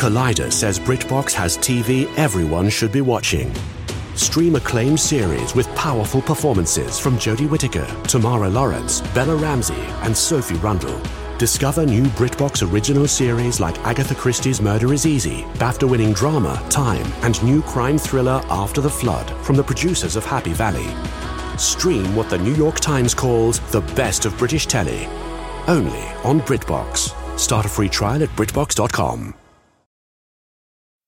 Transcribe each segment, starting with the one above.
Collider says BritBox has TV everyone should be watching. Stream acclaimed series with powerful performances from Jodie Whittaker, Tamara Lawrence, Bella Ramsey, and Sophie Rundle. Discover new BritBox original series like Agatha Christie's Murder is Easy, BAFTA winning drama, Time, and new crime thriller After the Flood from the producers of Happy Valley. Stream what the New York Times calls the best of British telly. Only on BritBox. Start a free trial at BritBox.com.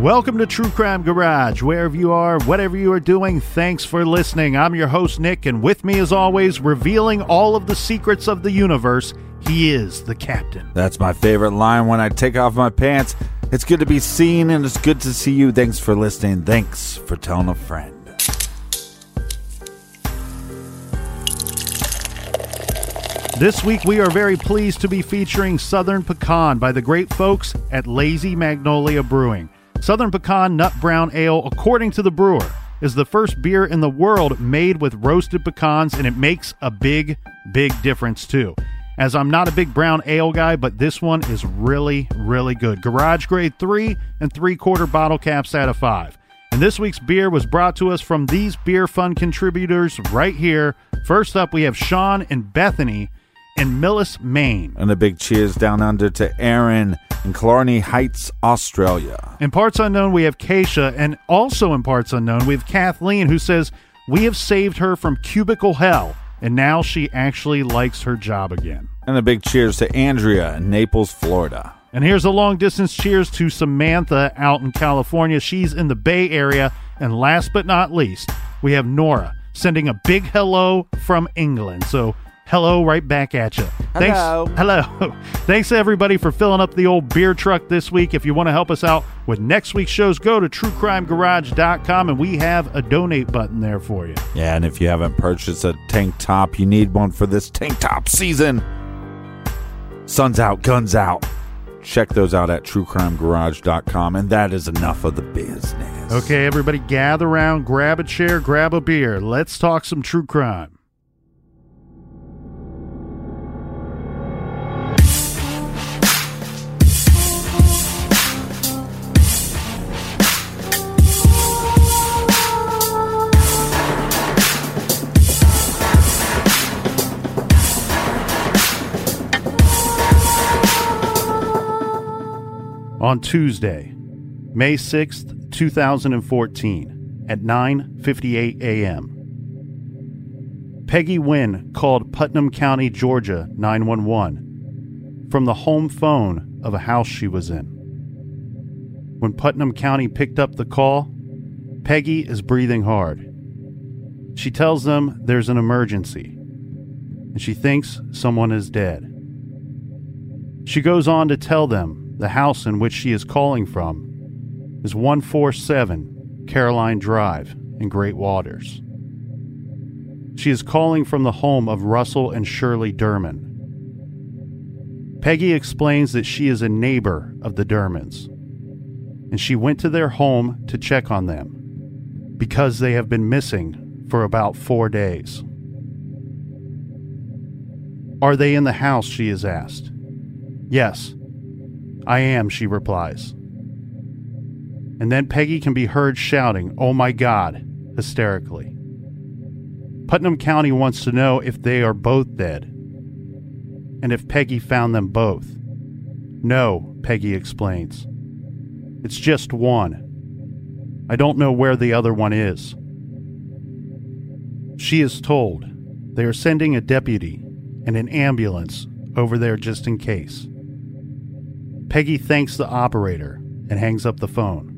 Welcome to True Crime Garage. Wherever you are, whatever you are doing, thanks for listening. I'm your host, Nick, and with me, as always, revealing all of the secrets of the universe, he is the captain. That's my favorite line when I take off my pants. It's good to be seen and it's good to see you. Thanks for listening. Thanks for telling a friend. This week, we are very pleased to be featuring Southern Pecan by the great folks at Lazy Magnolia Brewing. Southern Pecan Nut Brown Ale, according to the brewer, is the first beer in the world made with roasted pecans, and it makes a big, big difference too. As I'm not a big brown ale guy, but this one is really, really good. Garage grade three and three quarter bottle caps out of five. And this week's beer was brought to us from these beer fund contributors right here. First up, we have Sean and Bethany in Millis, Maine. And a big cheers down under to Aaron in Killarney Heights, Australia. In Parts Unknown, we have Keisha, and also in Parts Unknown, we have Kathleen, who says, We have saved her from cubicle hell, and now she actually likes her job again. And a big cheers to Andrea in Naples, Florida. And here's a long distance cheers to Samantha out in California. She's in the Bay Area. And last but not least, we have Nora sending a big hello from England. So hello right back at you. Thanks, Hello. hello. Thanks everybody for filling up the old beer truck this week. If you want to help us out with next week's shows, go to truecrimegarage.com and we have a donate button there for you. Yeah, and if you haven't purchased a tank top, you need one for this tank top season. Sun's out, guns out. Check those out at truecrimegarage.com. And that is enough of the business. Okay, everybody gather around, grab a chair, grab a beer. Let's talk some true crime. On Tuesday, May 6th, 2014, at 9:58 a.m. Peggy Wynn called Putnam County, Georgia 911 from the home phone of a house she was in. When Putnam County picked up the call, Peggy is breathing hard. She tells them there's an emergency and she thinks someone is dead. She goes on to tell them the house in which she is calling from is 147 Caroline Drive in Great Waters. She is calling from the home of Russell and Shirley Dermond. Peggy explains that she is a neighbor of the Dermonds, and she went to their home to check on them because they have been missing for about four days. Are they in the house? She is asked. Yes, I am, she replies. And then Peggy can be heard shouting, Oh my God, hysterically. Putnam County wants to know if they are both dead and if Peggy found them both. No, Peggy explains. It's just one. I don't know where the other one is. She is told they are sending a deputy and an ambulance over there just in case. Peggy thanks the operator and hangs up the phone.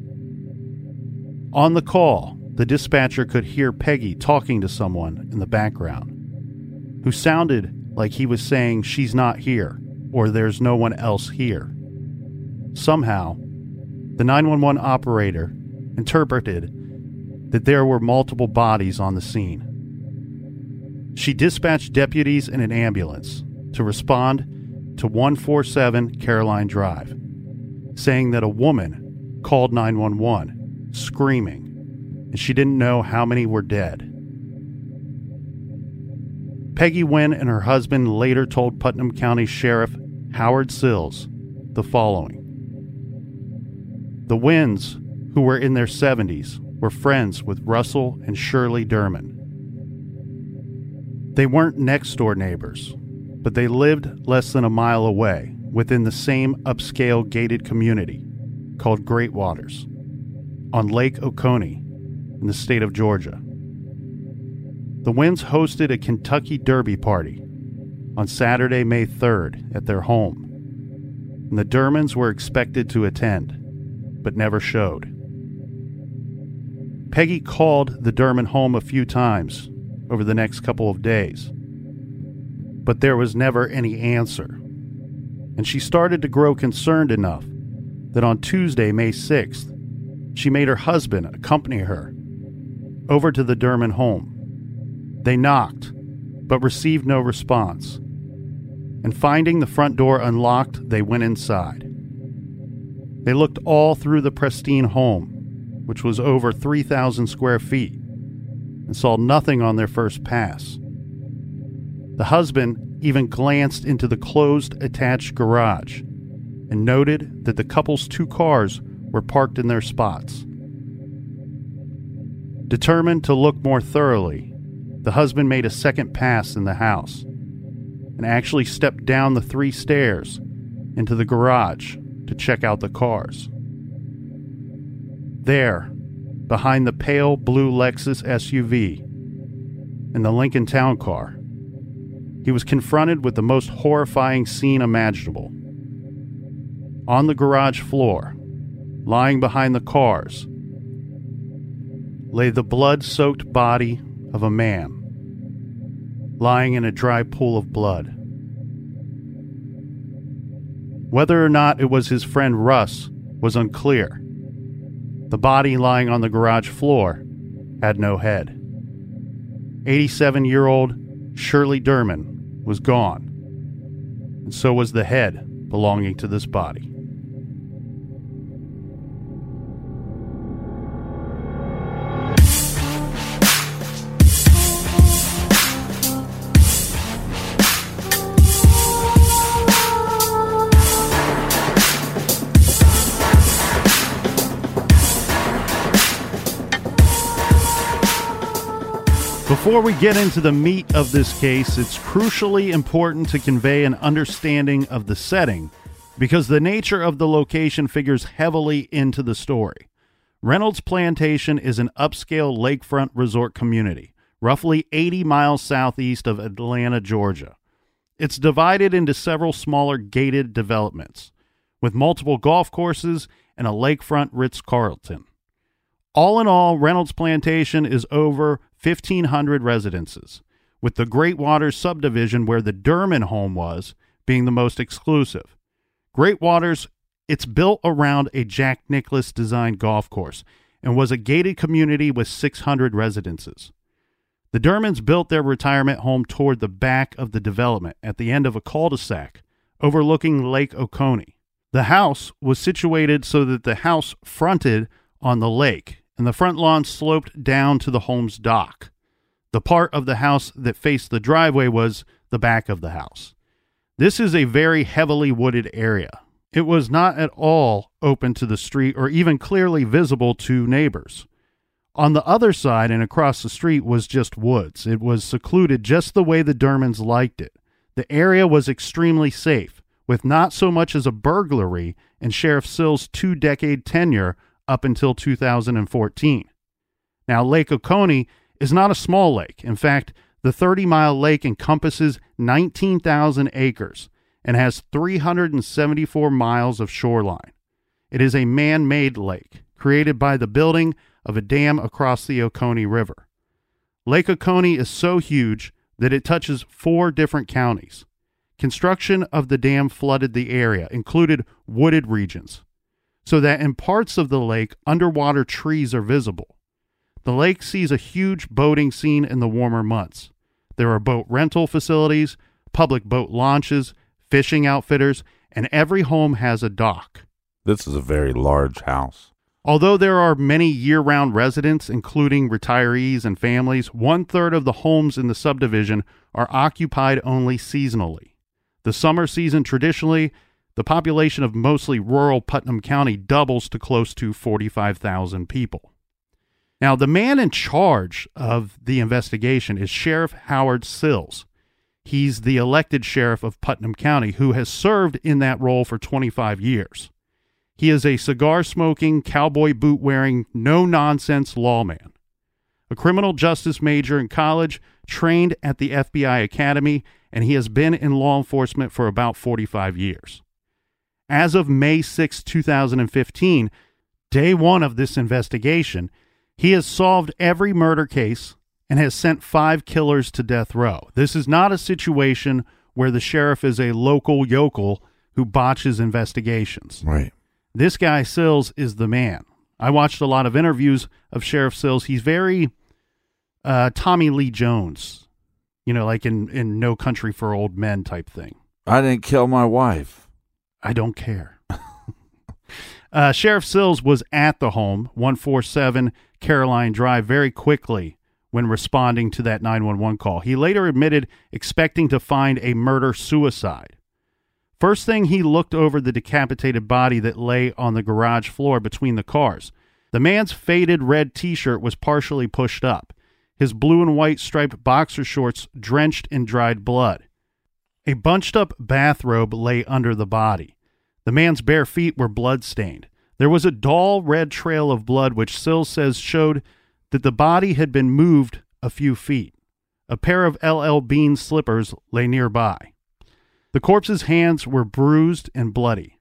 On the call, the dispatcher could hear Peggy talking to someone in the background, who sounded like he was saying she's not here or there's no one else here. Somehow, the 911 operator interpreted that there were multiple bodies on the scene. She dispatched deputies and an ambulance to respond to 147 Caroline Drive, saying that a woman called 911 screaming, and she didn't know how many were dead. Peggy Wynn and her husband later told Putnam County Sheriff Howard Sills the following The Wynns, who were in their 70s, were friends with Russell and Shirley Dermond. They weren't next door neighbors, but they lived less than a mile away within the same upscale gated community called Great Waters on Lake Oconee in the state of Georgia. The Wynns hosted a Kentucky Derby party on Saturday, May 3rd at their home, and the Dermonds were expected to attend, but never showed. Peggy called the Dermond home a few times over the next couple of days, but there was never any answer, and she started to grow concerned enough that on Tuesday, May 6th, she made her husband accompany her over to the Dermond home they knocked, but received no response. And finding the front door unlocked, they went inside. They looked all through the pristine home, which was over 3,000 square feet, and saw nothing on their first pass. The husband even glanced into the closed attached garage and noted that the couple's two cars were parked in their spots. Determined to look more thoroughly, the husband made a second pass in the house and actually stepped down the three stairs into the garage to check out the cars. There, behind the pale blue Lexus SUV and the Lincoln Town Car, he was confronted with the most horrifying scene imaginable. On the garage floor, lying behind the cars, lay the blood soaked body of a man lying in a dry pool of blood. Whether or not it was his friend Russ was unclear. The body lying on the garage floor had no head. 87 year old Shirley Dermond was gone, and so was the head belonging to this body. Before we get into the meat of this case, it's crucially important to convey an understanding of the setting because the nature of the location figures heavily into the story. Reynolds Plantation is an upscale lakefront resort community, roughly 80 miles southeast of Atlanta, Georgia. It's divided into several smaller gated developments, with multiple golf courses and a lakefront Ritz Carlton. All in all, Reynolds Plantation is over 1,500 residences, with the Great Waters subdivision where the Dermond home was being the most exclusive. Great Waters, it's built around a Jack Nicklaus designed golf course and was a gated community with 600 residences. The Dermonds built their retirement home toward the back of the development at the end of a cul de sac overlooking Lake Oconee. The house was situated so that the house fronted on the lake and the front lawn sloped down to the home's dock. The part of the house that faced the driveway was the back of the house. This is a very heavily wooded area, It was not at all open to the street or even clearly visible to neighbors. On the other side and across the street was just woods. It was secluded just the way the Dermonds liked it. The area was extremely safe, with not so much as a burglary in Sheriff Sills' two decade tenure up until 2014. Now, Lake Oconee is not a small lake. In fact, the 30 mile lake encompasses 19,000 acres and has 374 miles of shoreline. It is a man made lake created by the building of a dam across the Oconee River. Lake Oconee is so huge that it touches four different counties. Construction of the dam flooded the area, included wooded regions, so that in parts of the lake, underwater trees are visible. The lake sees a huge boating scene in the warmer months. There are boat rental facilities, public boat launches, fishing outfitters, and every home has a dock. This is a very large house. Although there are many year round residents, including retirees and families, one third of the homes in the subdivision are occupied only seasonally. The summer season, traditionally, the population of mostly rural Putnam County doubles to close to 45,000 people. Now, the man in charge of the investigation is Sheriff Howard Sills. He's the elected sheriff of Putnam County who has served in that role for 25 years. He is a cigar smoking, cowboy boot wearing, no nonsense lawman. A criminal justice major in college, trained at the FBI Academy, and he has been in law enforcement for about 45 years. As of May 6, 2015, day one of this investigation, he has solved every murder case and has sent five killers to death row. This is not a situation where the sheriff is a local yokel who botches investigations. Right. This guy Sills is the man. I watched a lot of interviews of Sheriff Sills. He's very uh, Tommy Lee Jones, you know, like in in No Country for Old Men type thing. I didn't kill my wife. I don't care. uh, Sheriff Sills was at the home, 147 Caroline Drive, very quickly when responding to that 911 call. He later admitted expecting to find a murder suicide. First thing, he looked over the decapitated body that lay on the garage floor between the cars. The man's faded red t shirt was partially pushed up, his blue and white striped boxer shorts drenched in dried blood. A bunched up bathrobe lay under the body. The man's bare feet were blood-stained. There was a dull red trail of blood which Sills says showed that the body had been moved a few feet. A pair of LL Bean slippers lay nearby. The corpse's hands were bruised and bloody.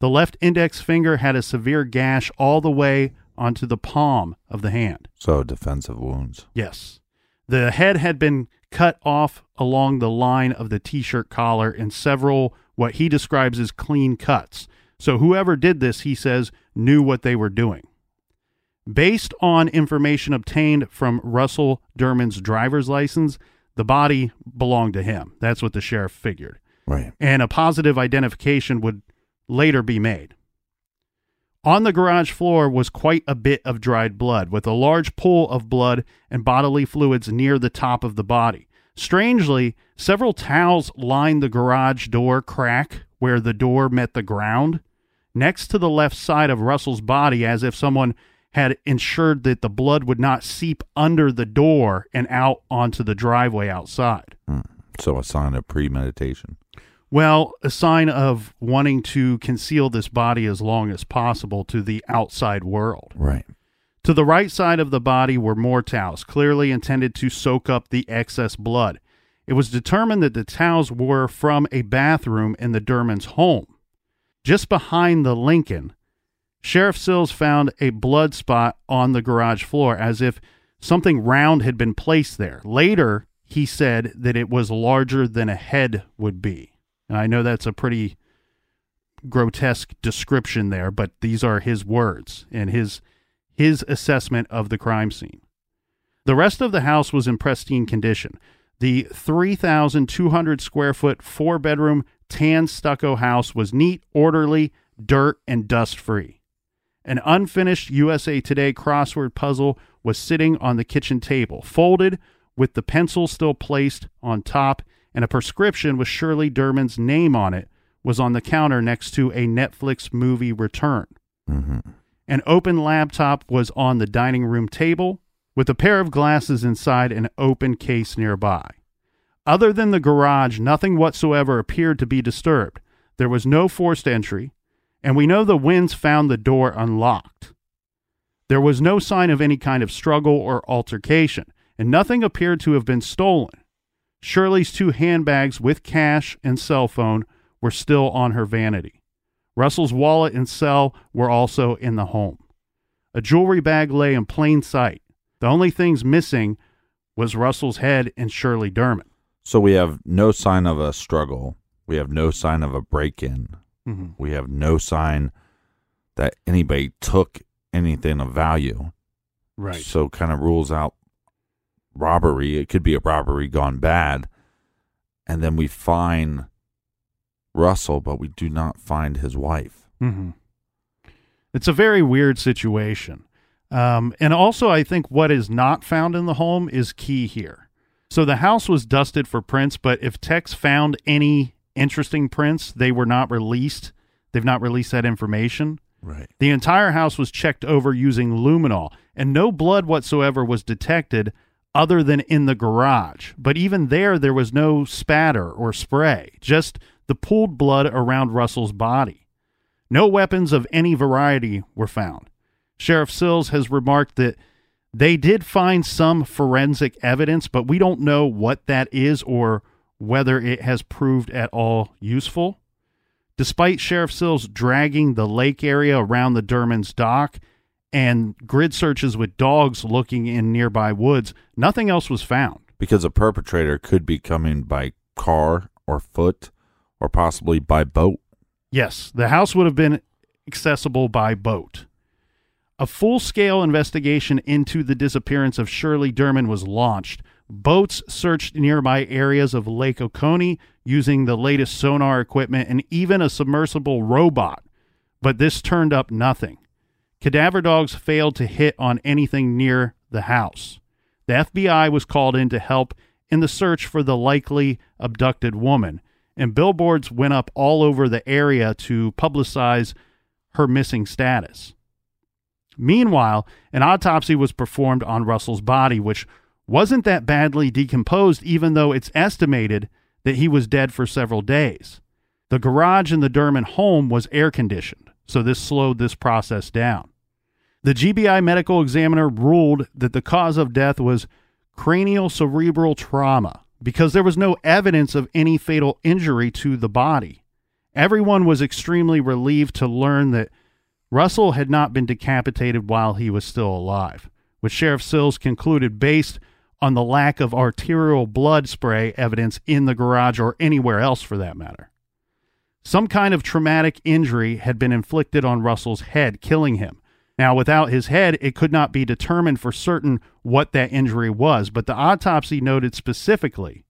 The left index finger had a severe gash all the way onto the palm of the hand. So defensive wounds. Yes. The head had been cut off along the line of the t shirt collar in several, what he describes as clean cuts. So whoever did this, he says, knew what they were doing. Based on information obtained from Russell Dermond's driver's license, the body belonged to him. That's what the sheriff figured Right. and a positive identification would later be made. On the garage floor was quite a bit of dried blood, with a large pool of blood and bodily fluids near the top of the body. Strangely, several towels lined the garage door crack where the door met the ground, next to the left side of Russell's body, as if someone had ensured that the blood would not seep under the door and out onto the driveway outside. Hmm. So a sign of premeditation. Well, a sign of wanting to conceal this body as long as possible to the outside world. Right. To the right side of the body were more towels, clearly intended to soak up the excess blood. It was determined that the towels were from a bathroom in the Dermond's home. Just behind the Lincoln, Sheriff Sills found a blood spot on the garage floor as if something round had been placed there. Later, he said that it was larger than a head would be. And I know that's a pretty grotesque description there, but these are his words and his his assessment of the crime scene. The rest of the house was in pristine condition. The 3,200 square foot, four bedroom, tan stucco house was neat, orderly, dirt, and dust free. An unfinished USA Today crossword puzzle was sitting on the kitchen table, folded with the pencil still placed on top, and a prescription with Shirley Dermond's name on it was on the counter next to a Netflix movie return. hmm An open laptop was on the dining room table with a pair of glasses inside an open case nearby. Other than the garage, nothing whatsoever appeared to be disturbed. There was no forced entry, and we know the Wynns found the door unlocked. There was no sign of any kind of struggle or altercation, and nothing appeared to have been stolen. Shirley's two handbags with cash and cell phone were still on her vanity. Russell's wallet and cell were also in the home. A jewelry bag lay in plain sight. The only things missing was Russell's head and Shirley Dermond. So we have no sign of a struggle. We have no sign of a break in. Mm-hmm. We have no sign that anybody took anything of value. Right. So kind of rules out robbery. It could be a robbery gone bad. And then we find Russell, but we do not find his wife. Mm-hmm. It's a very weird situation. Um, and also, I think what is not found in the home is key here. So the house was dusted for prints, but if techs found any interesting prints, they were not released. They've not released that information. Right. The entire house was checked over using luminol, and no blood whatsoever was detected other than in the garage. But even there, there was no spatter or spray, just the pooled blood around Russell's body. No weapons of any variety were found. Sheriff Sills has remarked that they did find some forensic evidence, but we don't know what that is or whether it has proved at all useful. Despite Sheriff Sills dragging the lake area around the Dermond's dock and grid searches with dogs looking in nearby woods, nothing else was found. Because a perpetrator could be coming by car or foot or possibly by boat. Yes, the house would have been accessible by boat. A full scale investigation into the disappearance of Shirley Dermond was launched. Boats searched nearby areas of Lake Oconee using the latest sonar equipment and even a submersible robot, but this turned up nothing. Cadaver dogs failed to hit on anything near the house. The FBI was called in to help in the search for the likely abducted woman, and billboards went up all over the area to publicize her missing status. Meanwhile, an autopsy was performed on Russell's body, which wasn't that badly decomposed, even though it's estimated that he was dead for several days. The garage in the Dermond home was air conditioned, so this slowed this process down. The GBI medical examiner ruled that the cause of death was cranial cerebral trauma because there was no evidence of any fatal injury to the body. Everyone was extremely relieved to learn that Russell had not been decapitated while he was still alive, which Sheriff Sills concluded based on the lack of arterial blood spray evidence in the garage or anywhere else for that matter. Some kind of traumatic injury had been inflicted on Russell's head, killing him. Now, without his head, it could not be determined for certain what that injury was, but the autopsy noted specifically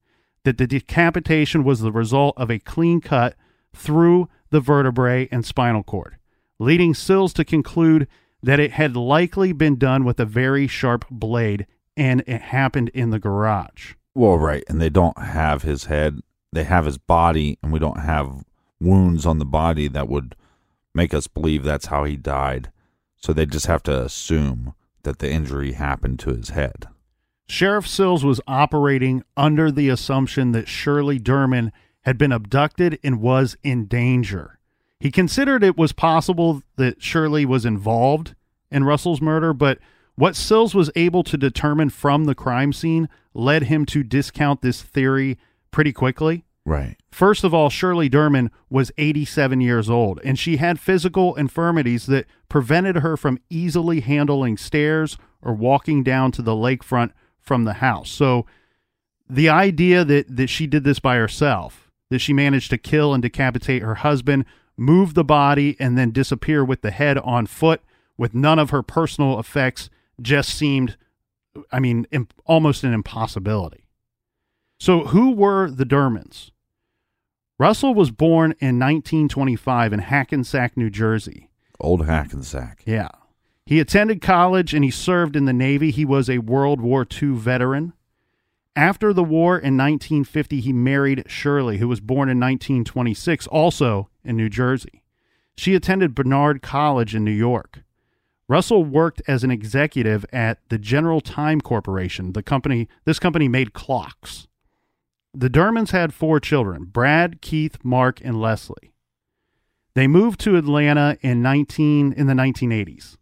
that the decapitation was the result of a clean cut through the vertebrae and spinal cord, leading Sills to conclude that it had likely been done with a very sharp blade and it happened in the garage. Well, right. And they don't have his head, they have his body, and we don't have wounds on the body that would make us believe that's how he died. So they just have to assume that the injury happened to his head. Sheriff Sills was operating under the assumption that Shirley Dermond had been abducted and was in danger. He considered it was possible that Shirley was involved in Russell's murder, but what Sills was able to determine from the crime scene led him to discount this theory pretty quickly. Right. First of all, Shirley Dermond was 87 years old, and she had physical infirmities that prevented her from easily handling stairs or walking down to the lakefront from the house. So the idea that, that she did this by herself, that she managed to kill and decapitate her husband, move the body, and then disappear with the head on foot with none of her personal effects just seemed, I mean, imp- almost an impossibility. So, who were the Dermonds? Russell was born in 1925 in Hackensack, New Jersey. Old Hackensack. Yeah. He attended college and he served in the Navy. He was a World War II veteran. After the war in 1950, he married Shirley, who was born in 1926, also in New Jersey. She attended Barnard College in New York. Russell worked as an executive at the General Time Corporation. The company this company made clocks. The Dermonds had four children, Brad, Keith, Mark, and Leslie. They moved to Atlanta in 19 in the 1980s.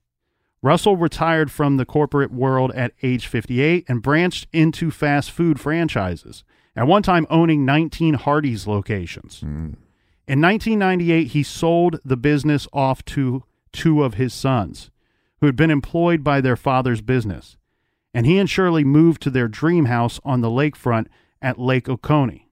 Russell retired from the corporate world at age 58 and branched into fast food franchises, at one time owning 19 Hardee's locations. Mm. In 1998, he sold the business off to two of his sons, who had been employed by their father's business, and he and Shirley moved to their dream house on the lakefront at Lake Oconee.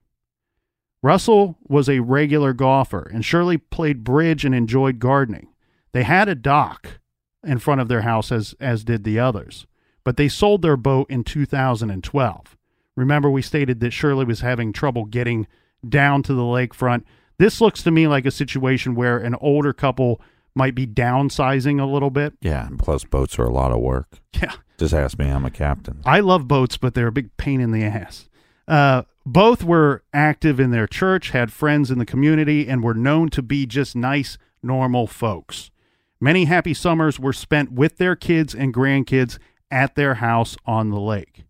Russell was a regular golfer, and Shirley played bridge and enjoyed gardening. They had a dock in front of their house, as, as did the others, but they sold their boat in 2012. Remember, we stated that Shirley was having trouble getting down to the lakefront. This looks to me like a situation where an older couple might be downsizing a little bit. Yeah, and plus boats are a lot of work. Yeah. Just ask me, I'm a captain. I love boats, but they're a big pain in the ass. Uh, both were active in their church, had friends in the community, and were known to be just nice, normal folks. Many happy summers were spent with their kids and grandkids at their house on the lake.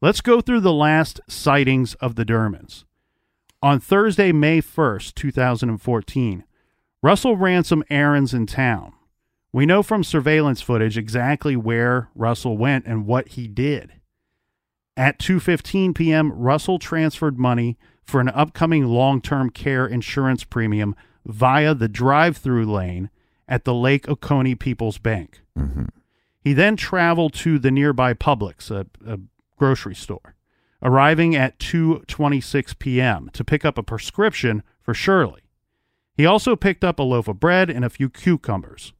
Let's go through the last sightings of the Dermonds. On Thursday, May 1st, 2014, Russell ran some errands in town. We know from surveillance footage exactly where Russell went and what he did. At 2:15 p.m., Russell transferred money for an upcoming long-term care insurance premium via the drive-through lane at the Lake Oconee People's Bank. Mhm. He then traveled to the nearby Publix, a, a grocery store, arriving at 2:26 p.m. to pick up a prescription for Shirley. He also picked up a loaf of bread and a few cucumbers.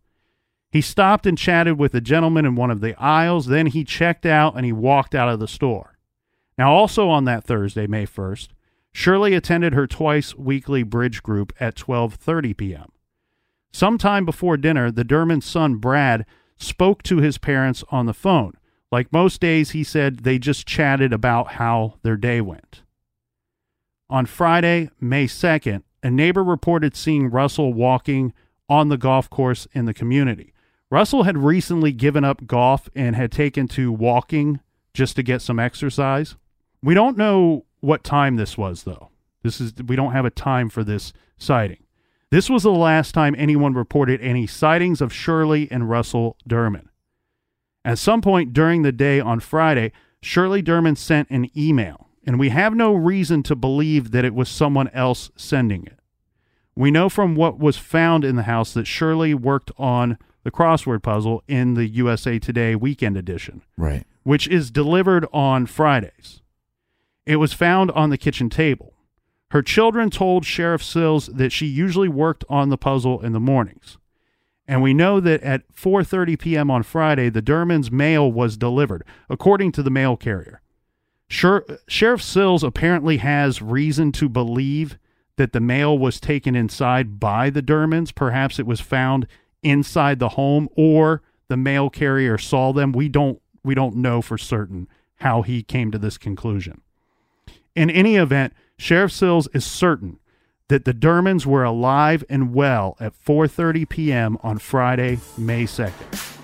He stopped and chatted with a gentleman in one of the aisles, then he checked out and he walked out of the store. Now also on that Thursday, May 1st, Shirley attended her twice weekly bridge group at 12:30 p.m. Sometime before dinner, the Dermond's son Brad spoke to his parents on the phone. Like most days, he said they just chatted about how their day went. On Friday, May 2nd, a neighbor reported seeing Russell walking on the golf course in the community. Russell had recently given up golf and had taken to walking just to get some exercise. We don't know what time this was though. This is we don't have a time for this sighting. This was the last time anyone reported any sightings of Shirley and Russell Dermond. At some point during the day on Friday, Shirley Dermond sent an email, and we have no reason to believe that it was someone else sending it. We know from what was found in the house that Shirley worked on the crossword puzzle in the USA Today weekend edition, Right. which is delivered on Fridays. It was found on the kitchen table. Her children told Sheriff Sills that she usually worked on the puzzle in the mornings. And we know that at 4:30 p.m. on Friday, the Dermond's mail was delivered, according to the mail carrier. Sher- Sheriff Sills apparently has reason to believe that the mail was taken inside by the Dermonds. Perhaps it was found inside the home, or the mail carrier saw them. We don't we don't know for certain how he came to this conclusion. In any event, Sheriff Sills is certain that the Dermonds were alive and well at 4:30 p.m. on Friday, May 2nd.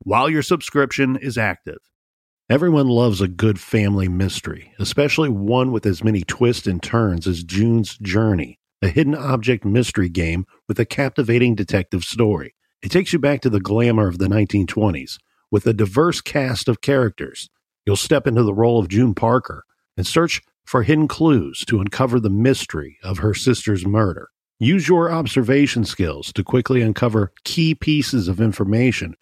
while your subscription is active. Everyone loves a good family mystery, especially one with as many twists and turns as June's Journey, a hidden object mystery game with a captivating detective story. It takes you back to the glamour of the 1920s with a diverse cast of characters. You'll step into the role of June Parker and search for hidden clues to uncover the mystery of her sister's murder. Use your observation skills to quickly uncover key pieces of information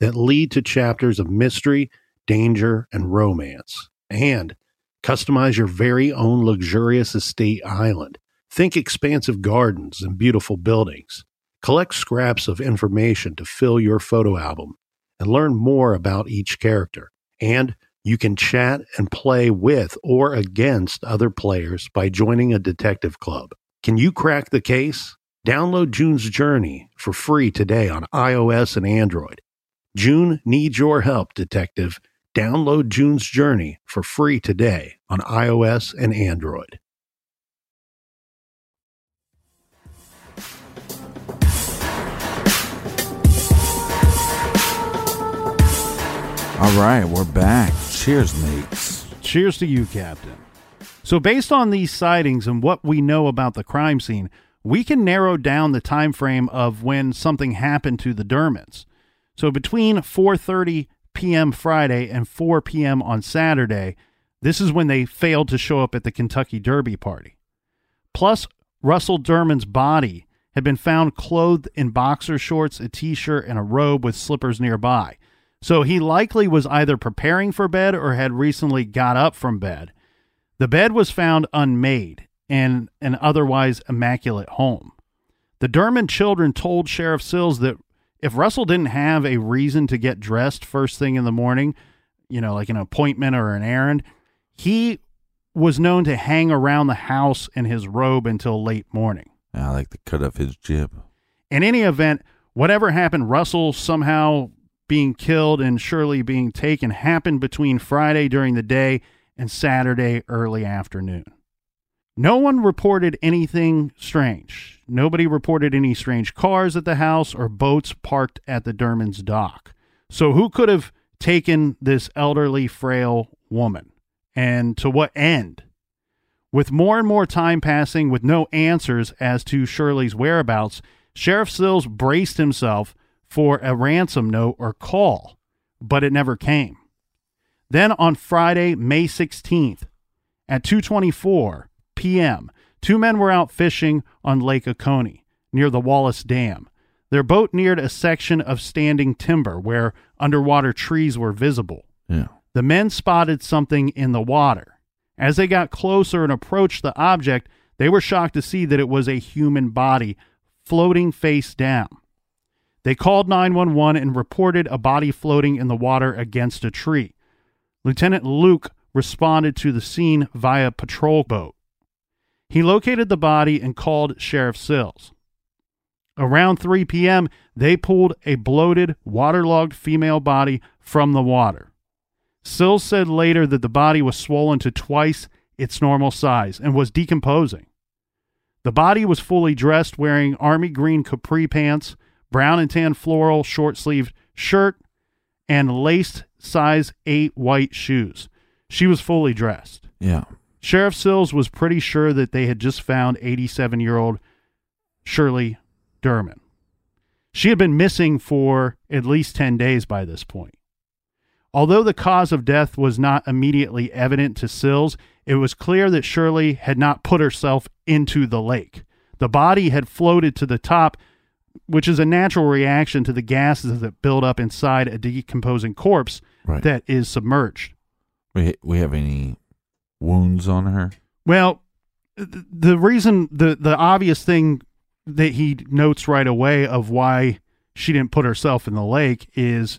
that lead to chapters of mystery, danger, and romance. And customize your very own luxurious estate island. Think expansive gardens and beautiful buildings. Collect scraps of information to fill your photo album and learn more about each character. And you can chat and play with or against other players by joining a detective club. Can you crack the case? Download June's Journey for free today on iOS and Android. June needs your help, detective. Download June's Journey for free today on iOS and Android. All right, we're back. Cheers, mates. Cheers to you, Captain. So, based on these sightings and what we know about the crime scene, we can narrow down the time frame of when something happened to the Dermonds. So, between 4:30 p.m. Friday and 4 p.m. on Saturday, this is when they failed to show up at the Kentucky Derby party. Plus, Russell Dermond's body had been found clothed in boxer shorts, a t-shirt, and a robe with slippers nearby. So he likely was either preparing for bed or had recently got up from bed. The bed was found unmade in an otherwise immaculate home. The Dermond children told Sheriff Sills that if Russell didn't have a reason to get dressed first thing in the morning, you know, like an appointment or an errand, he was known to hang around the house in his robe until late morning. I like the cut of his jib. In any event, whatever happened, Russell somehow being killed and Shirley being taken happened between Friday during the day and Saturday early afternoon. No one reported anything strange. Nobody reported any strange cars at the house or boats parked at the Dermonds dock. So, who could have taken this elderly, frail woman? And to what end? With more and more time passing with no answers as to Shirley's whereabouts, Sheriff Sills braced himself for a ransom note or call, but it never came. Then on Friday, May 16th, at 2:24 p.m., two men were out fishing on Lake Oconee near the Wallace Dam. Their boat neared a section of standing timber where underwater trees were visible. Yeah. The men spotted something in the water. As they got closer and approached the object, they were shocked to see that it was a human body floating face down. They called 911 and reported a body floating in the water against a tree. Lieutenant Luke responded to the scene via patrol boat. He located the body and called Sheriff Sills. Around 3 p.m., they pulled a bloated, waterlogged female body from the water. Sills said later that the body was swollen to twice its normal size and was decomposing. The body was fully dressed, wearing army green capri pants, brown and tan floral short sleeved shirt, and laced size 8 white shoes. She was fully dressed. Yeah. Sheriff Sills was pretty sure that they had just found 87 year old Shirley Dermond. She had been missing for at least 10 days by this point. Although the cause of death was not immediately evident to Sills, it was clear that Shirley had not put herself into the lake. The body had floated to the top, which is a natural reaction to the gases that build up inside a decomposing corpse Right. that is submerged. We we have any wounds on her? Well, the reason the the obvious thing that he notes right away of why she didn't put herself in the lake is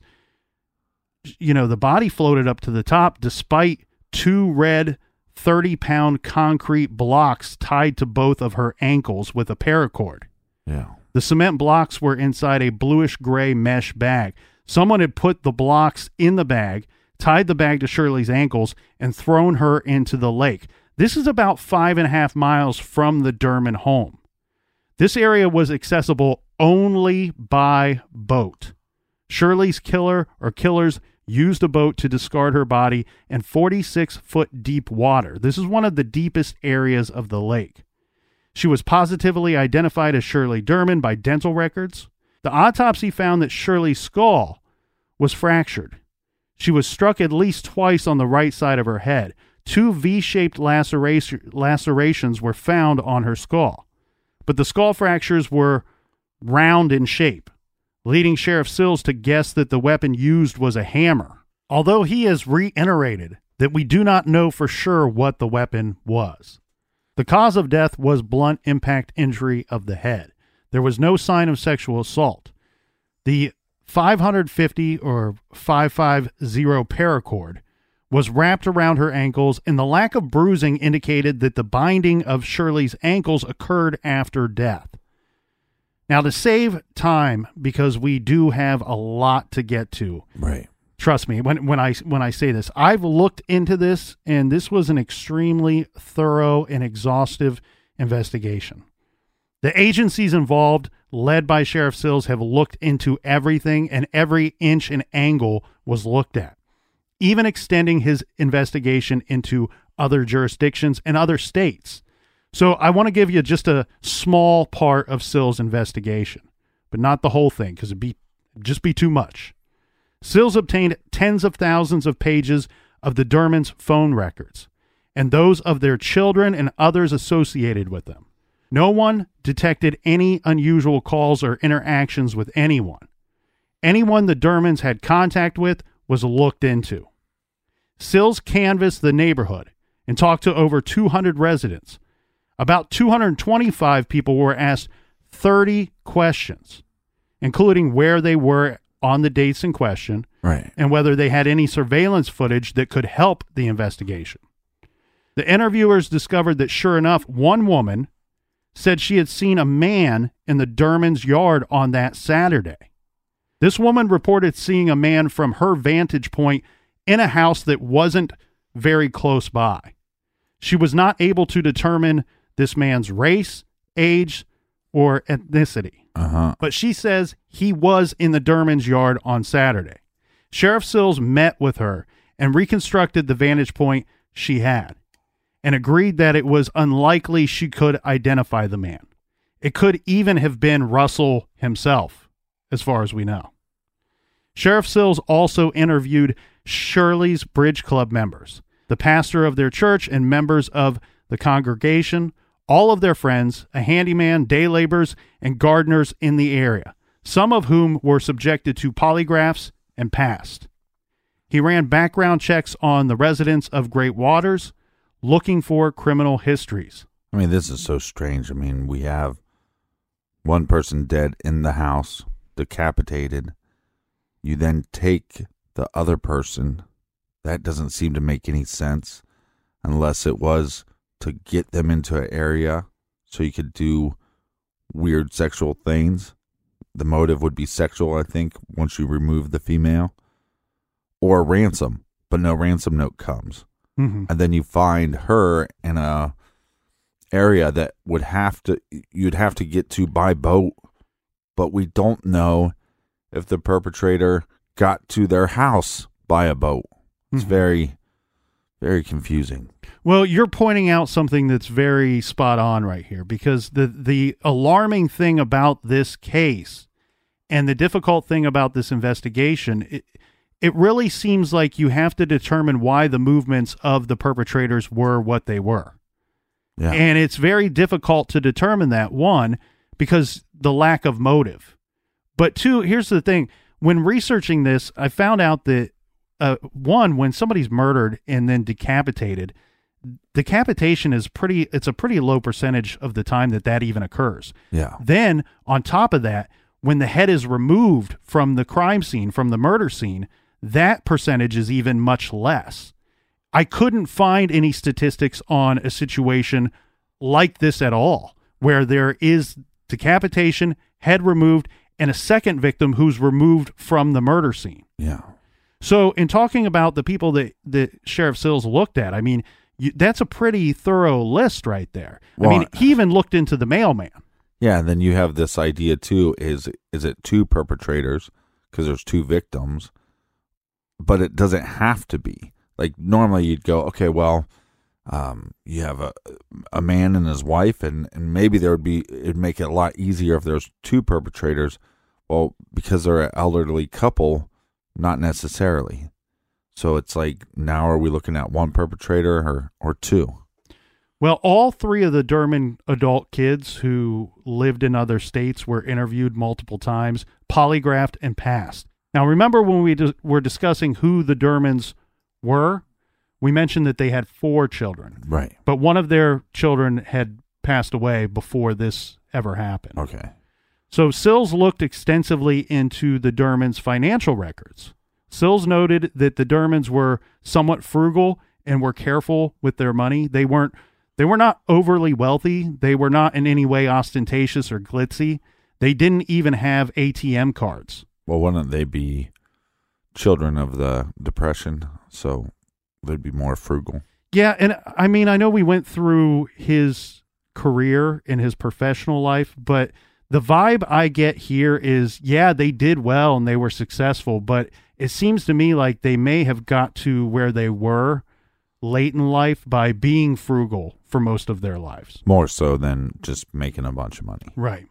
you know, the body floated up to the top despite two red 30 pound concrete blocks tied to both of her ankles with a paracord. Yeah. The cement blocks were inside a bluish gray mesh bag. Someone had put the blocks in the bag, tied the bag to Shirley's ankles, and thrown her into the lake. This is about five and a half miles from the Dermond home. This area was accessible only by boat. Shirley's killer or killers used a boat to discard her body in 46 foot deep water. This is one of the deepest areas of the lake. She was positively identified as Shirley Dermond by dental records. The autopsy found that Shirley's skull was fractured. She was struck at least twice on the right side of her head. Two V shaped laceration, lacerations were found on her skull, but the skull fractures were round in shape, leading Sheriff Sills to guess that the weapon used was a hammer. Although he has reiterated that we do not know for sure what the weapon was. The cause of death was blunt impact injury of the head. There was no sign of sexual assault. The 550 or 550 paracord was wrapped around her ankles, and the lack of bruising indicated that the binding of Shirley's ankles occurred after death. Now, to save time, because we do have a lot to get to, Right. trust me when when I when I say this, I've looked into this, and this was an extremely thorough and exhaustive investigation. The agencies involved, led by Sheriff Sills, have looked into everything, and every inch and angle was looked at, even extending his investigation into other jurisdictions and other states. So I want to give you just a small part of Sills' investigation, but not the whole thing because it'd be just be too much. Sills obtained tens of thousands of pages of the Dermonds' phone records and those of their children and others associated with them. No one detected any unusual calls or interactions with anyone. Anyone the Dermonds had contact with was looked into. Sills canvassed the neighborhood and talked to over 200 residents. About 225 people were asked 30 questions, including where they were on the dates in question Right. and whether they had any surveillance footage that could help the investigation. The interviewers discovered that, sure enough, one woman said she had seen a man in the Dermond's yard on that Saturday. This woman reported seeing a man from her vantage point in a house that wasn't very close by. She was not able to determine this man's race, age, or ethnicity Uh huh. but she says he was in the Dermond's yard on Saturday. Sheriff Sills met with her and reconstructed the vantage point she had and agreed that it was unlikely she could identify the man. It could even have been Russell himself, as far as we know. Sheriff Sills also interviewed Shirley's Bridge Club members, the pastor of their church, and members of the congregation, all of their friends, a handyman, day laborers, and gardeners in the area, some of whom were subjected to polygraphs and passed. He ran background checks on the residents of Great Waters, looking for criminal histories. I mean, this is so strange. I mean, we have one person dead in the house, decapitated. You then take the other person. That doesn't seem to make any sense unless it was to get them into an area so you could do weird sexual things. The motive would be sexual, I think, once you remove the female. Or ransom, but no ransom note comes Mm-hmm. and then you find her in a area that would have to you'd have to get to by boat but we don't know if the perpetrator got to their house by a boat it's Mhm. very very confusing Well, you're pointing out something that's very spot on right here because the the alarming thing about this case and the difficult thing about this investigation it, it really seems like you have to determine why the movements of the perpetrators were what they were. yeah And it's very difficult to determine that one because the lack of motive. But two, here's the thing, when researching this, I found out that uh, one when somebody's murdered and then decapitated, decapitation is pretty it's a pretty low percentage of the time that that even occurs. yeah Then, on top of that, when the head is removed from the crime scene, from the murder scene, that percentage is even much less. I couldn't find any statistics on a situation like this at all, where there is decapitation, head removed, and a second victim who's removed from the murder scene. yeah So, in talking about the people that, that Sheriff Sills looked at, I mean, you, that's a pretty thorough list right there. I mean, he even looked into the mailman. yeah and then you have this idea too is is it two perpetrators because there's two victims but it doesn't have to be like normally you'd go okay well um, you have a a man and his wife, and, and maybe there would be it'd make it a lot easier if there's two perpetrators. Well, because they're an elderly couple, not necessarily. So it's like now are we looking at one perpetrator or or two? Well, all three of the Dermond adult kids who lived in other states were interviewed multiple times, polygraphed, and passed. Now, remember when we dis- were discussing who the Dermonds were? We mentioned that they had four children, Right. but one of their children had passed away before this ever happened. Okay. So Sills looked extensively into the Dermonds' financial records. Sills noted that the Dermonds were somewhat frugal and were careful with their money. They weren't they were not overly wealthy. They were not in any way ostentatious or glitzy. They didn't even have ATM cards. Well, wouldn't they be children of the depression? So they'd be more frugal. Yeah, and I mean, I know we went through his career and his professional life, but the vibe I get here is yeah, they did well and they were successful, but it seems to me like they may have got to where they were late in life by being frugal for most of their lives. More so than just making a bunch of money. Right.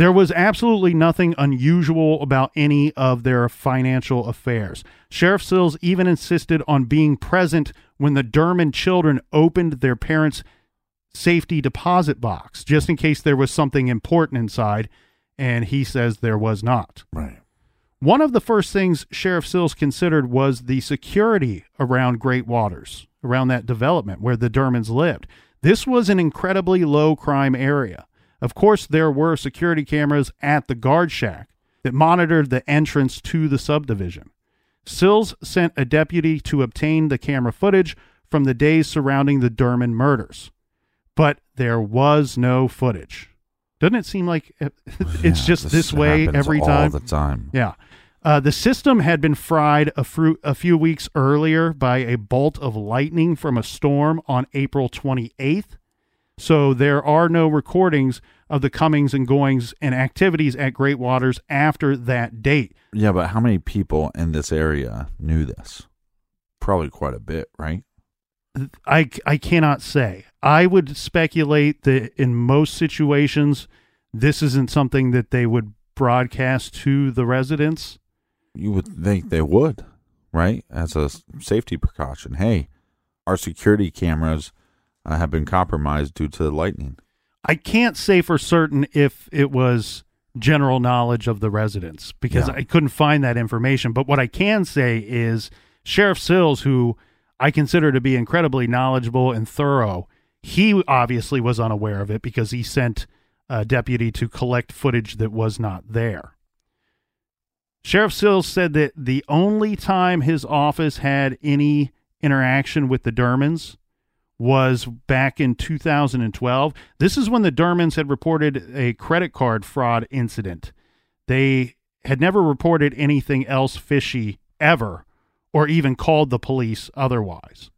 There was absolutely nothing unusual about any of their financial affairs. Sheriff Sills even insisted on being present when the Dermond children opened their parents' safety deposit box, just in case there was something important inside, and he says there was not. Right. One of the first things Sheriff Sills considered was the security around Great Waters, around that development where the Dermonds lived. This was an incredibly low crime area. Of course, there were security cameras at the guard shack that monitored the entrance to the subdivision. Sills sent a deputy to obtain the camera footage from the days surrounding the Dermond murders, but there was no footage. Doesn't it seem like it's Yeah, just this, way happens every all time? the time. Yeah. Uh, the system had been fried a, fru- a few weeks earlier by a bolt of lightning from a storm on April 28th. So there are no recordings of the comings and goings and activities at Great Waters after that date. Yeah, but how many people in this area knew this? Probably quite a bit, right? I, I cannot say. I would speculate that in most situations, this isn't something that they would broadcast to the residents. You would think they would, right? As a safety precaution. Hey, our security cameras uh, have been compromised due to the lightning. I can't say for certain if it was general knowledge of the residents because Yeah. I couldn't find that information. But what I can say is Sheriff Sills, who I consider to be incredibly knowledgeable and thorough, he obviously was unaware of it because he sent a deputy to collect footage that was not there. Sheriff Sills said that the only time his office had any interaction with the Dermonds was back in 2012. This is when the Dermonds had reported a credit card fraud incident. They had never reported anything else fishy ever, or even called the police otherwise.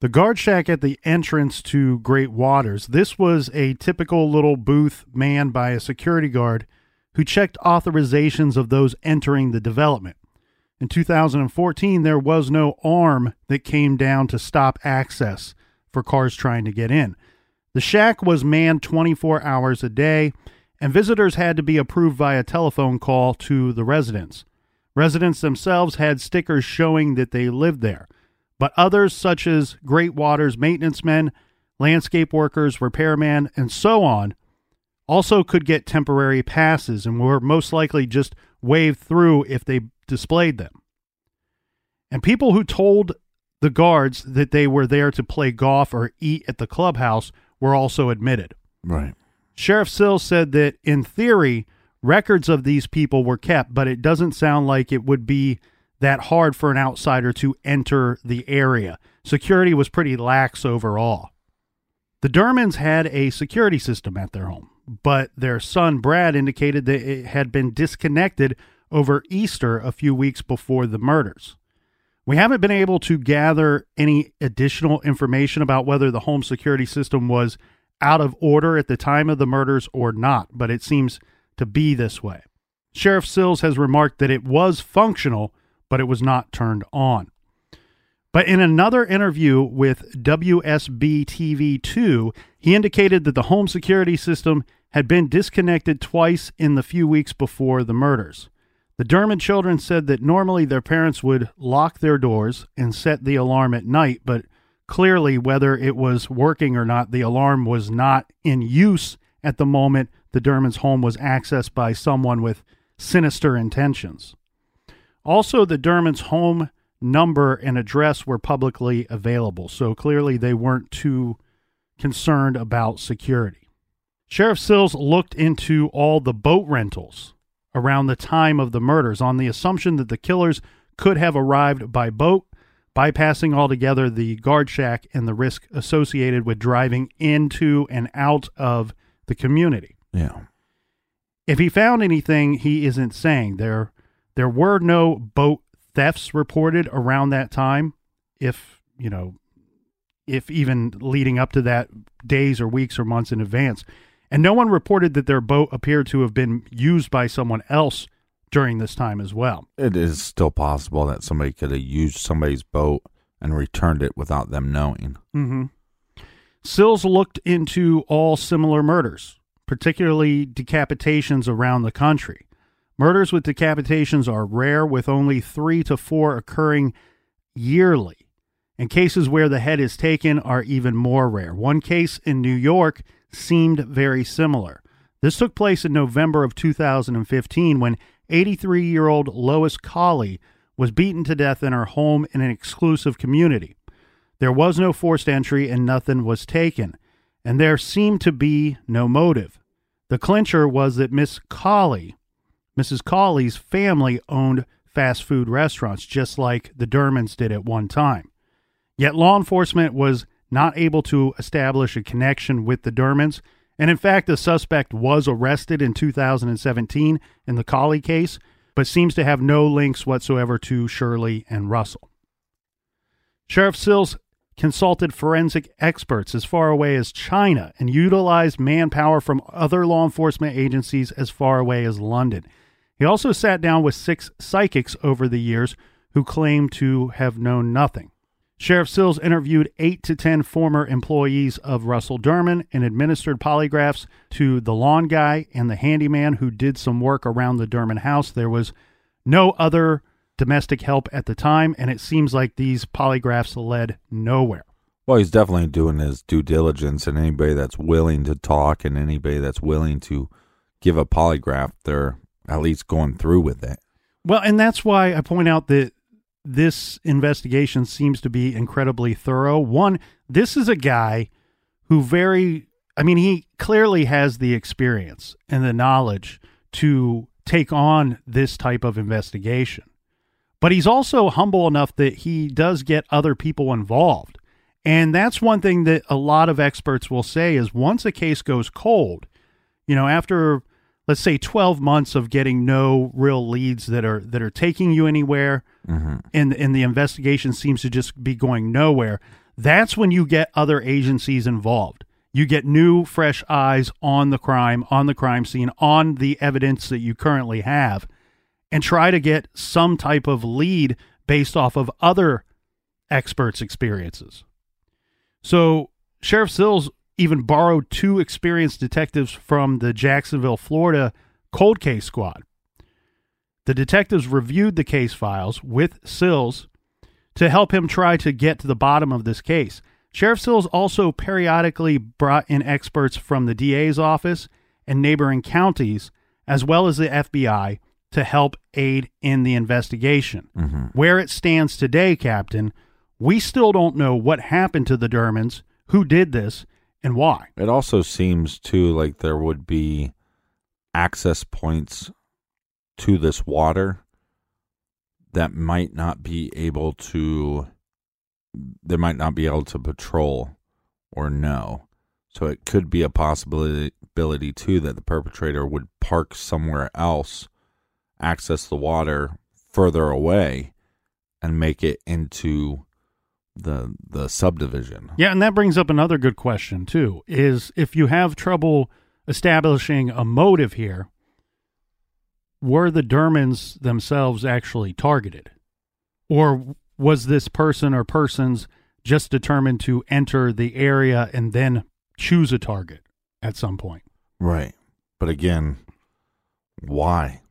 The guard shack at the entrance to Great Waters. This was a typical little booth manned by a security guard who checked authorizations of those entering the development. In 2014, there was no arm that came down to stop access for cars trying to get in. The shack was manned 24 hours a day, and visitors had to be approved via telephone call to the residents. Residents themselves had stickers showing that they lived there, but others, such as Great Waters maintenance men, landscape workers, repairmen, and so on, also could get temporary passes and were most likely just waved through if they displayed them. And people who told the guards that they were there to play golf or eat at the clubhouse were also admitted. Right. Sheriff Sills said that in theory, records of these people were kept, but it doesn't sound like it would be that hard for an outsider to enter the area. Security was pretty lax overall. The Dermonds had a security system at their home, but their son Brad indicated that it had been disconnected over Easter a few weeks before the murders. We haven't been able to gather any additional information about whether the home security system was out of order at the time of the murders or not, but it seems to be this way. Sheriff Sills has remarked that it was functional, but it was not turned on. But in another interview with WSB TV 2, he indicated that the home security system had been disconnected twice in the few weeks before the murders. The Dermond children said that normally their parents would lock their doors and set the alarm at night, but clearly, whether it was working or not, the alarm was not in use at the moment the Dermond's home was accessed by someone with sinister intentions. Also, the Dermond's home number and address were publicly available, so clearly they weren't too concerned about security. Sheriff Sills looked into all the boat rentals around the time of the murders on the assumption that the killers could have arrived by boat, bypassing altogether the guard shack and the risk associated with driving into and out of the community. Yeah. If he found anything he isn't saying, there there were no boat thefts reported around that time, if you know, if even leading up to that days or weeks or months in advance. And no one reported that their boat appeared to have been used by someone else during this time as well. It is still possible that somebody could have used somebody's boat and returned it without them knowing. Mm-hmm. Sills looked into all similar murders, particularly decapitations around the country. Murders with decapitations are rare, with only three to four occurring yearly. And cases where the head is taken are even more rare. One case in New York seemed very similar. This took place in November of 2015 when 83 year old Lois Colley was beaten to death in her home in an exclusive community. There was no forced entry and nothing was taken, and there seemed to be no motive. The clincher was that Miss Colley, Mrs. Colley's family owned fast food restaurants, just like the Dermonds did at one time. Yet law enforcement was not able to establish a connection with the Dermonds, and in fact, the suspect was arrested in 2017 in the Colley case, but seems to have no links whatsoever to Shirley and Russell. Sheriff Sills consulted forensic experts as far away as China and utilized manpower from other law enforcement agencies as far away as London. He also sat down with six psychics over the years who claimed to have known nothing. Sheriff Sills interviewed eight to ten former employees of Russell Dermond and administered polygraphs to the lawn guy and the handyman who did some work around the Dermond house. There was no other domestic help at the time, and it seems like these polygraphs led nowhere. Well, he's definitely doing his due diligence, and anybody that's willing to talk and anybody that's willing to give a polygraph, they're at least going through with it. Well, and that's why I point out that this investigation seems to be incredibly thorough. One, this is a guy who very, I mean, he clearly has the experience and the knowledge to take on this type of investigation. But he's also humble enough that he does get other people involved. And that's one thing that a lot of experts will say is once a case goes cold, you know, after let's say 12 months of getting no real leads that are that are taking you anywhere mm-hmm. and and the investigation seems to just be going nowhere that's when you get other agencies involved you get new fresh eyes on the crime on the crime scene on the evidence that you currently have and try to get some type of lead based off of other experts experiences so sheriff sills even borrowed two experienced detectives from the Jacksonville, Florida cold case squad. The detectives reviewed the case files with Sills to help him try to get to the bottom of this case. Sheriff Sills also periodically brought in experts from the DA's office and neighboring counties, as well as the FBI, to help aid in the investigation. Mm-hmm. Where it stands today, Captain, we still don't know what happened to the Dermonds, who did this, and why. It also seems too like there would be access points to this water that might not be able to they might not be able to patrol or know. So it could be a possibility too that the perpetrator would park somewhere else, access the water further away, and make it into the the subdivision. Yeah, and that brings up another good question too. Is if you have trouble establishing a motive here, were the Dermonds themselves actually targeted? Or was this person or persons just determined to enter the area and then choose a target at some point? Right. But again, why?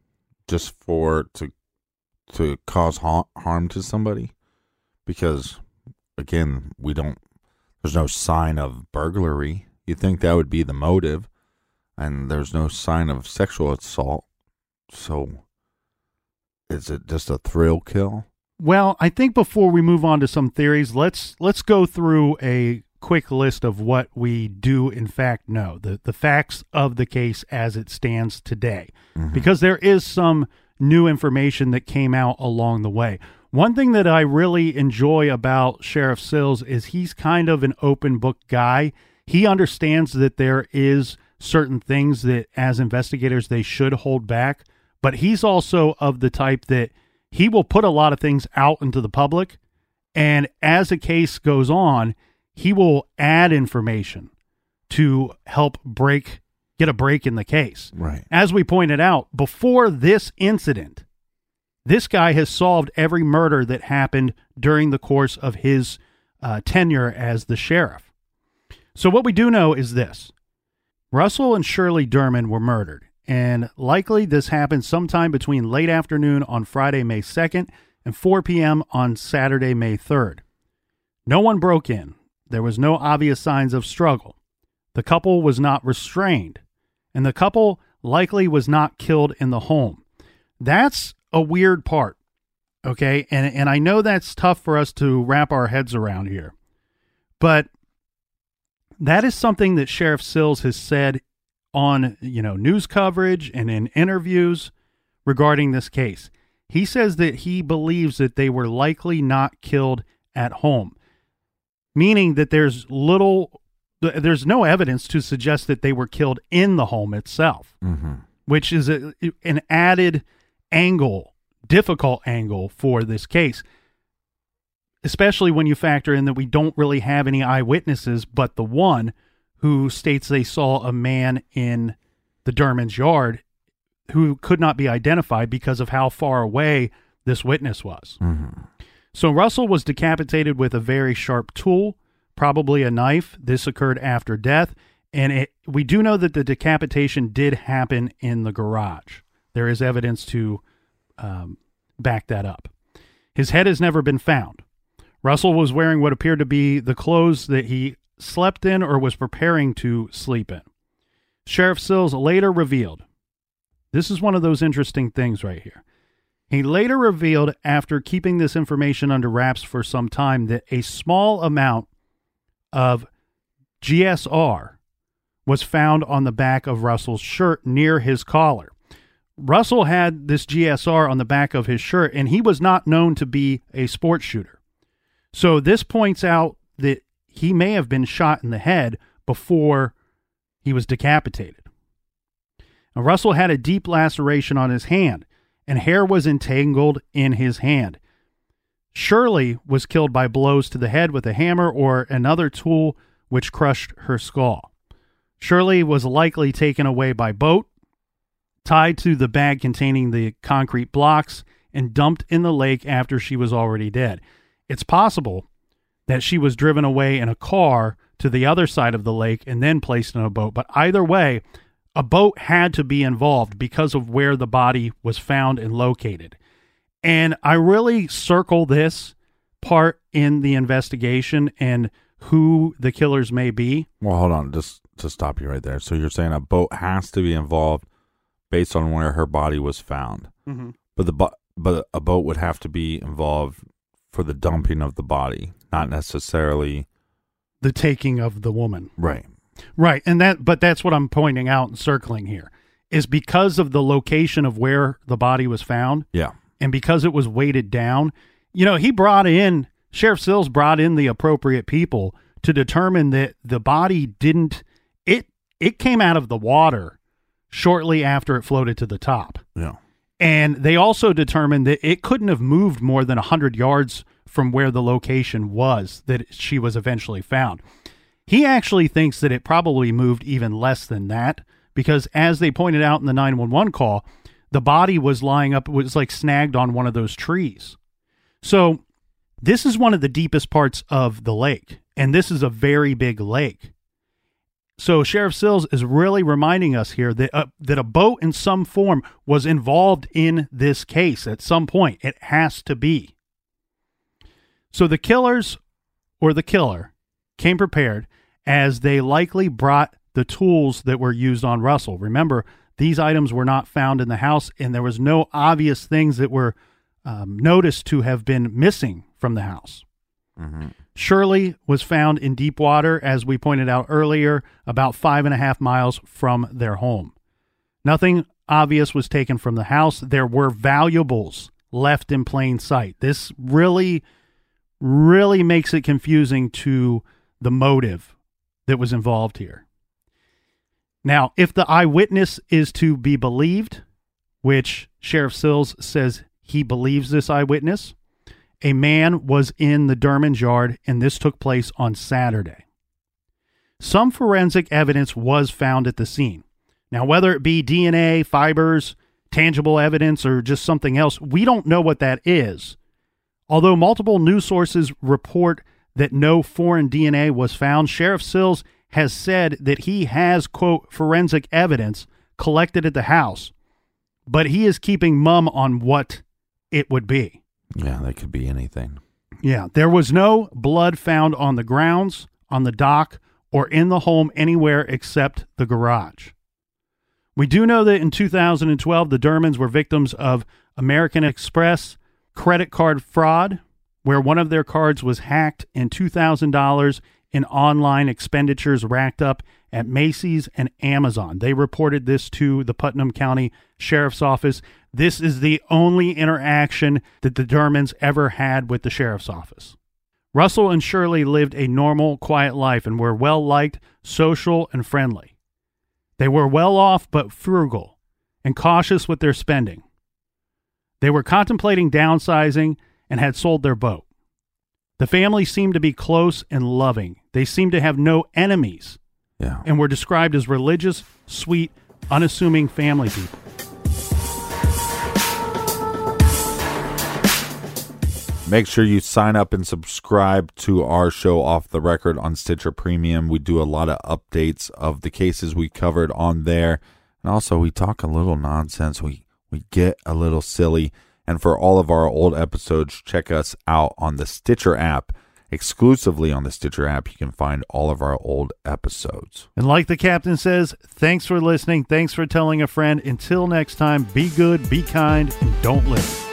Just for to to cause harm to somebody? Because again, we don't. There's no sign of burglary. You'd think that would be the motive, and there's no sign of sexual assault. So, is it just a thrill kill? Well, I think before we move on to some theories, let's let's go through a quick list of what we do in fact know, the, the facts of the case as it stands today, mm-hmm. because there is some new information that came out along the way. One thing that I really enjoy about Sheriff Sills is he's kind of an open book guy. He understands that there is certain things that as investigators they should hold back, but he's also of the type that he will put a lot of things out into the public and as a case goes on, he will add information to help break get a break in the case. Right. As we pointed out, before this incident, this guy has solved every murder that happened during the course of his uh, tenure as the sheriff. So, what we do know is this Russell and Shirley Dermond were murdered, and likely this happened sometime between late afternoon on Friday, May 2nd, and 4 p.m. on Saturday, May 3rd. No one broke in. There was no obvious signs of struggle. The couple was not restrained, and the couple likely was not killed in the home. That's a weird part, okay? And and I know that's tough for us to wrap our heads around here. But that is something that Sheriff Sills has said on, you know, news coverage and in interviews regarding this case. He says that he believes that they were likely not killed at home, meaning that there's little, there's no evidence to suggest that they were killed in the home itself, Mm-hmm. which is a, an added angle, difficult angle for this case, especially when you factor in that we don't really have any eyewitnesses but the one who states they saw a man in the Dermond's yard who could not be identified because of how far away this witness was. Mm-hmm. So Russell was decapitated with a very sharp tool, probably a knife. This occurred after death, and it, we do know that the decapitation did happen in the garage. There is evidence to um, back that up. His head has never been found. Russell was wearing what appeared to be the clothes that he slept in or was preparing to sleep in. Sheriff Sills later revealed this is one of those interesting things right here. He later revealed, after keeping this information under wraps for some time, that a small amount of GSR was found on the back of Russell's shirt near his collar. Russell had this GSR on the back of his shirt, and he was not known to be a sports shooter. So this points out that he may have been shot in the head before he was decapitated. Now, Russell had a deep laceration on his hand, and hair was entangled in his hand. Shirley was killed by blows to the head with a hammer or another tool which crushed her skull. Shirley was likely taken away by boat, tied to the bag containing the concrete blocks, and dumped in the lake after she was already dead. It's possible that she was driven away in a car to the other side of the lake and then placed in a boat. But either way, a boat had to be involved because of where the body was found and located. And I really circle this part in the investigation and who the killers may be. Well, hold on, just to stop you right there. So you're saying a boat has to be involved based on where her body was found, Mm-hmm. but the bo- but a boat would have to be involved for the dumping of the body, not necessarily The taking of the woman. right. Right. And that but that's what I'm pointing out and circling here is because of the location of where the body was found Yeah, and because it was weighted down, you know, he brought in Sheriff Sills brought in the appropriate people to determine that the body didn't it it came out of the water shortly after it floated to the top. yeah, And they also determined that it couldn't have moved more than 100 yards from where the location was that she was eventually found. He actually thinks that it probably moved even less than that because, as they pointed out in the 911 call, the body was lying up, it was like snagged on one of those trees. So, this is one of the deepest parts of the lake, and this is a very big lake. So Sheriff Sills is really reminding us here that uh, that a boat in some form was involved in this case at some point. It has to be. So the killers or the killer came prepared as they likely brought the tools that were used on Russell. Remember, these items were not found in the house, and there was no obvious things that were um, noticed to have been missing from the house. Shirley was found in deep water, as we pointed out earlier, about five and a half miles from their home. Nothing obvious was taken from the house. There were valuables left in plain sight. This really, really makes it confusing to the motive that was involved here. Now, if the eyewitness is to be believed, which Sheriff Sills says he believes this eyewitness, a man was in the Dermonds yard, and this took place on Saturday. Some forensic evidence was found at the scene. Now, whether it be DNA, fibers, tangible evidence, or just something else, we don't know what that is. Although multiple news sources report that no foreign DNA was found, Sheriff Sills has said that he has, quote, forensic evidence collected at the house, but he is keeping mum on what it would be. Yeah, that could be anything. Yeah, there was no blood found on the grounds, on the dock, or in the home anywhere except the garage. We do know that in 2012, the Dermonds were victims of American Express credit card fraud, where one of their cards was hacked and $2,000 in online expenditures racked up at Macy's and Amazon. They reported this to the Putnam County Sheriff's Office. This is the only interaction that the Dermonds ever had with the Sheriff's Office. Russell and Shirley lived a normal, quiet life and were well liked, social, and friendly. They were well off but frugal and cautious with their spending. They were contemplating downsizing and had sold their boat. The family seemed to be close and loving. They seemed to have no enemies Yeah. and were described as religious, sweet, unassuming family people. Make sure you sign up and subscribe to our show off the record on Stitcher Premium. We do a lot of updates of the cases we covered on there. And also we talk a little nonsense. We we get a little silly. And for all of our old episodes, check us out on the Stitcher app. Exclusively on the Stitcher app, you can find all of our old episodes. And like the captain says, thanks for listening. Thanks for telling a friend. Until next time, be good, be kind, and don't live.